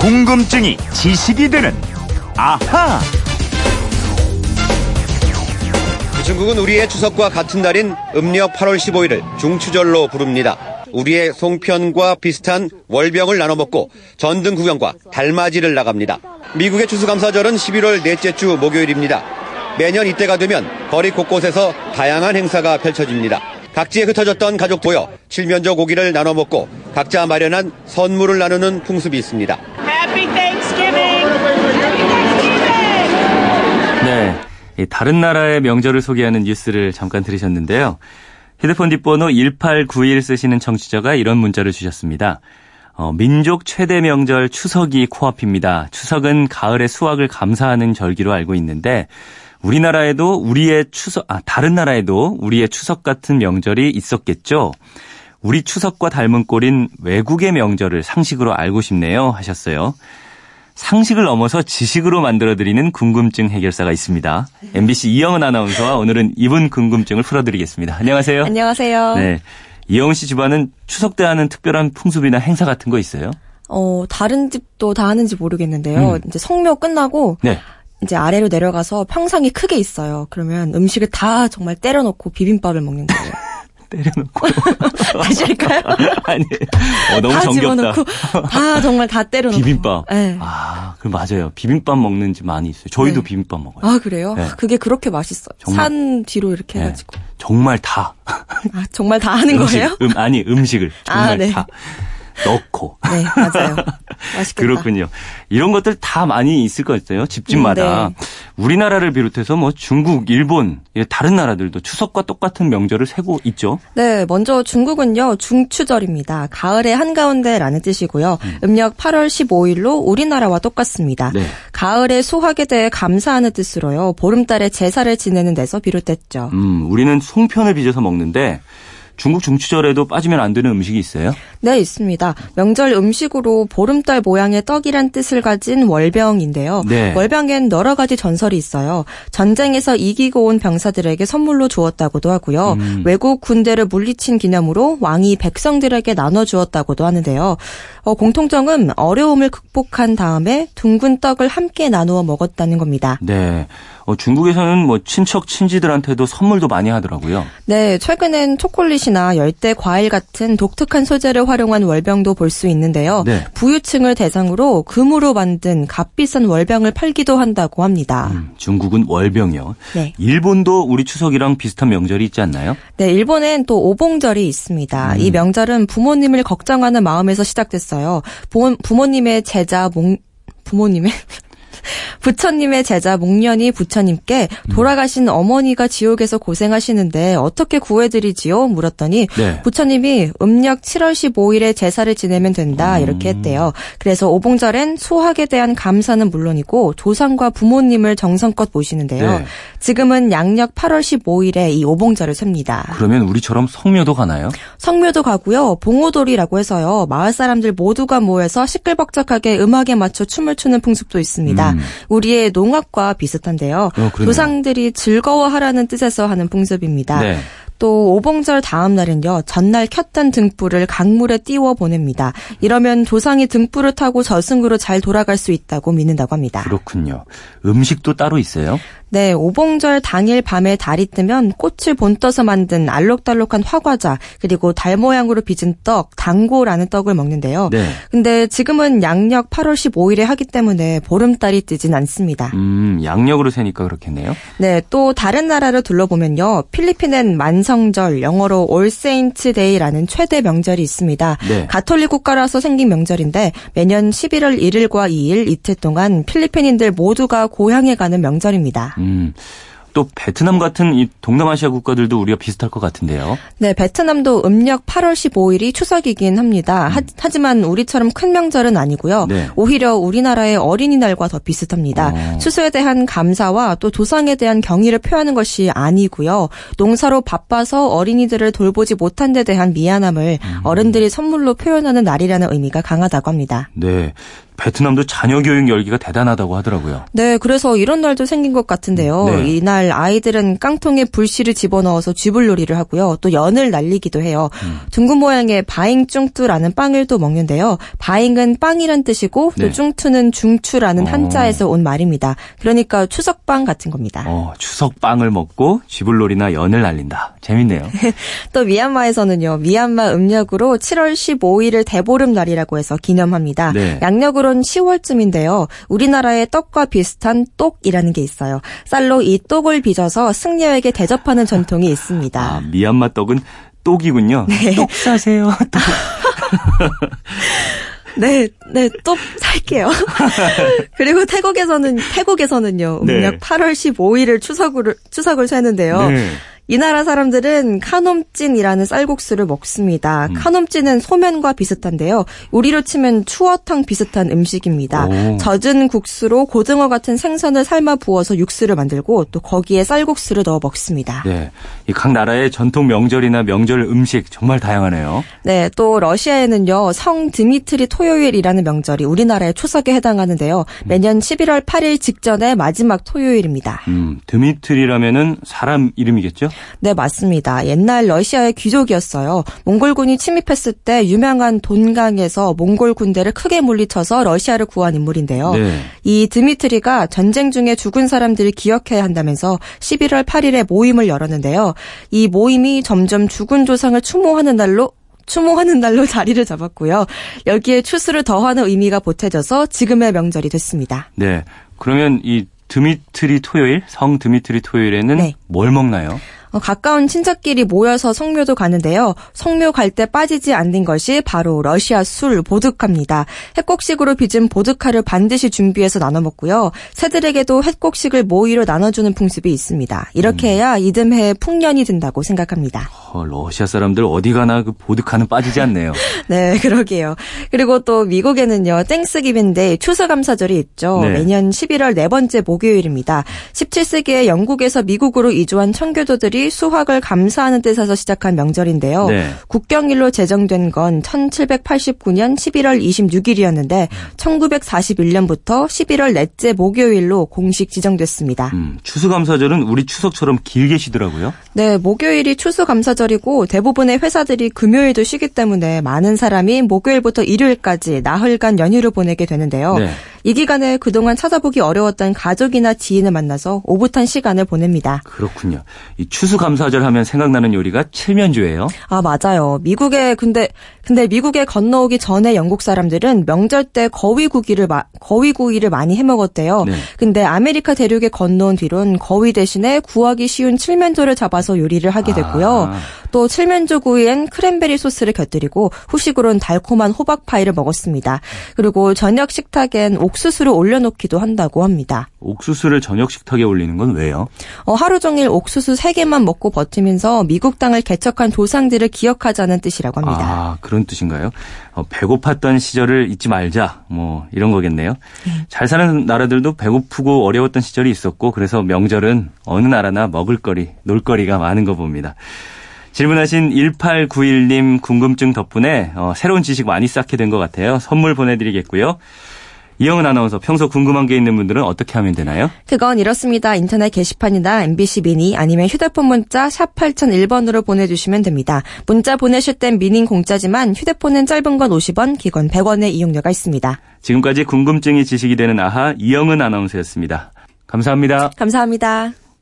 궁금증이 지식이 되는 아하. 중국은 우리의 추석과 같은 날인 음력 8월 15일을 중추절로 부릅니다. 우리의 송편과 비슷한 월병을 나눠 먹고 전등 구경과 달맞이를 나갑니다. 미국의 추수감사절은 11월 넷째 주 목요일입니다. 매년 이때가 되면 거리 곳곳에서 다양한 행사가 펼쳐집니다. 각지에 흩어졌던 가족 모여 칠면조 고기를 나눠 먹고 각자 마련한 선물을 나누는 풍습이 있습니다. 네. 이 다른 나라의 명절을 소개하는 뉴스를 잠깐 들으셨는데요. 휴대폰 뒷번호 1891 쓰시는 청취자가 이런 문자를 주셨습니다. 어, 민족 최대 명절 추석이 코앞입니다. 추석은 가을의 수확을 감사하는 절기로 알고 있는데 우리나라에도 우리의 추석, 아, 다른 나라에도 우리의 추석 같은 명절이 있었겠죠? 우리 추석과 닮은 꼴인 외국의 명절을 상식으로 알고 싶네요. 하셨어요. 상식을 넘어서 지식으로 만들어드리는 궁금증 해결사가 있습니다. MBC 이영은 아나운서와 오늘은 이분 궁금증을 풀어드리겠습니다. 안녕하세요. 안녕하세요. 네. 이영은 씨 집안은 추석 때 하는 특별한 풍습이나 행사 같은 거 있어요? 어, 다른 집도 다 하는지 모르겠는데요. 음. 이제 성묘 끝나고 네. 이제 아래로 내려가서 평상이 크게 있어요. 그러면 음식을 다 정말 때려놓고 비빔밥을 먹는 거예요. 때려놓고. 할까요? 아니, 어, 너무 다 정겹다. 집어넣고 다 정말 다 때려놓고. 비빔밥. 네. 아, 그 맞아요. 비빔밥 먹는 집 많이 있어요. 저희도 네. 비빔밥 먹어요. 아 그래요? 네. 그게 그렇게 맛있어요. 정말. 산 뒤로 이렇게 네. 해가지고. 정말 다. 아 정말 다 하는 음식, 거예요? 음, 아니, 음식을. 정말 아, 네. 다. 넣고. 네 맞아요. 맛있겠다. 그렇군요. 이런 것들 다 많이 있을 것 같아요. 집집마다. 음, 네. 우리나라를 비롯해서 뭐 중국, 일본, 이 다른 나라들도 추석과 똑같은 명절을 세고 있죠. 네, 먼저 중국은요, 중추절입니다. 가을의 한가운데라는 뜻이고요. 음. 력 8월 15일로 우리나라와 똑같습니다. 네. 가을의 소확에 대해 감사하는 뜻으로요, 보름달에 제사를 지내는 데서 비롯됐죠. 음, 우리는 송편을 빚어서 먹는데 중국 중추절에도 빠지면 안 되는 음식이 있어요? 네, 있습니다. 명절 음식으로 보름달 모양의 떡이란 뜻을 가진 월병인데요. 네. 월병엔 여러 가지 전설이 있어요. 전쟁에서 이기고 온 병사들에게 선물로 주었다고도 하고요. 음. 외국 군대를 물리친 기념으로 왕이 백성들에게 나눠 주었다고도 하는데요. 어, 공통점은 어려움을 극복한 다음에 둥근 떡을 함께 나누어 먹었다는 겁니다. 네. 어, 중국에서는 뭐 친척 친지들한테도 선물도 많이 하더라고요. 네, 최근엔 초콜릿이나 열대 과일 같은 독특한 소재를 활용한 월병도 볼 수 있는데요. 네. 부유층을 대상으로 금으로 만든 값비싼 월병을 팔기도 한다고 합니다. 음, 중국은 월병이요. 네. 일본도 우리 추석이랑 비슷한 명절이 있지 않나요? 네, 일본엔 또 오봉절이 있습니다. 음. 이 명절은 부모님을 걱정하는 마음에서 시작됐어요. 부모, 부모님의 제자 몽, 부모님의 부처님의 제자 목련이 부처님께 음. 돌아가신 어머니가 지옥에서 고생하시는데 어떻게 구해드리지요? 물었더니 네. 부처님이 음력 7월 15일에 제사를 지내면 된다 음. 이렇게 했대요. 그래서 오봉절엔 수학에 대한 감사는 물론이고 조상과 부모님을 정성껏 모시는데요. 네. 지금은 양력 8월 15일에 이 오봉절을 셉니다. 그러면 우리처럼 성묘도 가나요? 성묘도 가고요. 봉오돌이라고 해서요. 마을 사람들 모두가 모여서 시끌벅적하게 음악에 맞춰 춤을 추는 풍습도 있습니다. 음. 우리의 농악과 비슷한데요. 그러네요. 조상들이 즐거워하라는 뜻에서 하는 풍습입니다. 네. 또 오봉절 다음 날은요. 전날 켰던 등불을 강물에 띄워 보냅니다. 이러면 조상이 등불을 타고 저승으로 잘 돌아갈 수 있다고 믿는다고 합니다. 그렇군요. 음식도 따로 있어요? 네, 오봉절 당일 밤에 달이 뜨면 꽃을 본떠서 만든 알록달록한 화과자, 그리고 달 모양으로 빚은 떡, 당고라는 떡을 먹는데요. 네. 근데 지금은 양력 8월 15일에 하기 때문에 보름달이 뜨진 않습니다. 음, 양력으로 세니까 그렇겠네요. 네, 또 다른 나라를 둘러보면요. 필리핀엔 만성절, 영어로 All Saints Day라는 최대 명절이 있습니다. 네. 가톨릭 국가라서 생긴 명절인데 매년 11월 1일과 2일 이틀 동안 필리핀인들 모두가 고향에 가는 명절입니다. 음. 또 베트남 같은 이 동남아시아 국가들도 우리가 비슷할 것 같은데요. 네, 베트남도 음력 8월 15일이 추석이긴 합니다. 하, 하지만 우리처럼 큰 명절은 아니고요. 네. 오히려 우리나라의 어린이날과 더 비슷합니다. 어. 추수에 대한 감사와 또 조상에 대한 경의를 표하는 것이 아니고요. 농사로 바빠서 어린이들을 돌보지 못한 데 대한 미안함을 음. 어른들이 선물로 표현하는 날이라는 의미가 강하다고 합니다. 네. 베트남도 자녀 교육 열기가 대단하다고 하더라고요. 네, 그래서 이런 날도 생긴 것 같은데요. 네. 이날 아이들은 깡통에 불씨를 집어넣어서 쥐불놀이를 하고요. 또 연을 날리기도 해요. 음. 둥근 모양의 바잉쭝뚜라는 빵을 또 먹는데요. 바잉은 빵이란 뜻이고 또 네. 쭝투는 중추라는 어. 한자에서 온 말입니다. 그러니까 추석빵 같은 겁니다. 어, 추석 빵을 먹고 쥐불놀이나 연을 날린다. 재밌네요. 또 미얀마에서는요. 미얀마 음력으로 7월 15일을 대보름 날이라고 해서 기념합니다. 네. 양력으 론 10월쯤인데요. 우리나라의 떡과 비슷한 똑이라는 게 있어요. 쌀로 이 똑을 빚어서 승려에게 대접하는 전통이 있습니다. 아, 미얀마 떡은 똑이군요. 네. 똑 사세요. 똑. 네, 네, 똑 살게요. 그리고 태국에서는 태국에서는요. 음력 네. 8월 15일을 추석을 추석을 세는데요. 네. 이 나라 사람들은 카놈찐이라는 쌀국수를 먹습니다. 음. 카놈찐은 소면과 비슷한데요. 우리로 치면 추어탕 비슷한 음식입니다. 오. 젖은 국수로 고등어 같은 생선을 삶아 부어서 육수를 만들고 또 거기에 쌀국수를 넣어 먹습니다. 네. 이각 나라의 전통 명절이나 명절 음식 정말 다양하네요. 네, 또 러시아에는요. 성 드미트리 토요일이라는 명절이 우리나라의 추석에 해당하는데요. 매년 11월 8일 직전의 마지막 토요일입니다. 음, 드미트리라면은 사람 이름이겠죠? 네, 맞습니다. 옛날 러시아의 귀족이었어요. 몽골군이 침입했을 때 유명한 돈강에서 몽골 군대를 크게 물리쳐서 러시아를 구한 인물인데요. 네. 이 드미트리가 전쟁 중에 죽은 사람들을 기억해야 한다면서 11월 8일에 모임을 열었는데요. 이 모임이 점점 죽은 조상을 추모하는 날로 추모하는 날로 자리를 잡았고요. 여기에 추수를 더하는 의미가 보태져서 지금의 명절이 됐습니다. 네. 그러면 이 드미트리 토요일, 성 드미트리 토요일에는 네. 뭘 먹나요? 어, 가까운 친척끼리 모여서 성묘도 가는데요. 성묘 갈 때 빠지지 않는 것이 바로 러시아 술 보드카입니다. 햇곡식으로 빚은 보드카를 반드시 준비해서 나눠 먹고요. 새들에게도 햇곡식을 모이로 나눠주는 풍습이 있습니다. 이렇게 해야 이듬해에 풍년이 든다고 생각합니다. 어, 러시아 사람들 어디 가나 그 보드카는 빠지지 않네요. 네, 그러게요. 그리고 또 미국에는요, Thanksgiving Day 추수감사절이 있죠. 네. 매년 11월 네 번째 목요일입니다. 17세기에 영국에서 미국으로 이주한 청교도들이 수확을 감사하는 뜻에서 시작한 명절인데요. 네. 국경일로 제정된 건 1789년 11월 26일이었는데 1941년부터 11월 넷째 목요일로 공식 지정됐습니다. 음, 추수감사절은 우리 추석처럼 길게 쉬더라고요. 네, 목요일이 추수감사절이고 대부분의 회사들이 금요일도 쉬기 때문에 많은 사람이 목요일부터 일요일까지 나흘간 연휴를 보내게 되는데요. 네. 이 기간에 그동안 찾아보기 어려웠던 가족이나 지인을 만나서 오붓한 시간을 보냅니다. 그렇군요. 이 추수감사절 하면 생각나는 요리가 칠면조예요. 아, 맞아요. 미국에 근데 근데 미국에 건너오기 전에 영국 사람들은 명절 때 거위구이를 마, 거위구이를 많이 해 먹었대요. 네. 근데 아메리카 대륙에 건너온 뒤론 거위 대신에 구하기 쉬운 칠면조를 잡아서 요리를 하게 됐고요. 아. 또 칠면조 구이엔 크랜베리 소스를 곁들이고 후식으로는 달콤한 호박 파이를 먹었습니다. 그리고 저녁 식탁엔 옥수수를 올려놓기도 한다고 합니다. 옥수수를 저녁 식탁에 올리는 건 왜요? 어, 하루 종일 옥수수 3개만 먹고 버티면서 미국 땅을 개척한 조상들을 기억하자는 뜻이라고 합니다. 아, 그런 뜻인가요? 어, 배고팠던 시절을 잊지 말자. 뭐, 이런 거겠네요. 잘 사는 나라들도 배고프고 어려웠던 시절이 있었고, 그래서 명절은 어느 나라나 먹을거리, 놀거리가 많은 거 봅니다. 질문하신 1891님 궁금증 덕분에 어, 새로운 지식 많이 쌓게 된 것 같아요. 선물 보내드리겠고요. 이영은 아나운서 평소 궁금한 게 있는 분들은 어떻게 하면 되나요? 그건 이렇습니다. 인터넷 게시판이나 MBC 미니 아니면 휴대폰 문자 샵 8001번으로 보내주시면 됩니다. 문자 보내실 땐 미닌 공짜지만 휴대폰은 짧은 건 50원, 기건 100원의 이용료가 있습니다. 지금까지 궁금증이 지식이 되는 아하 이영은 아나운서였습니다. 감사합니다. 감사합니다.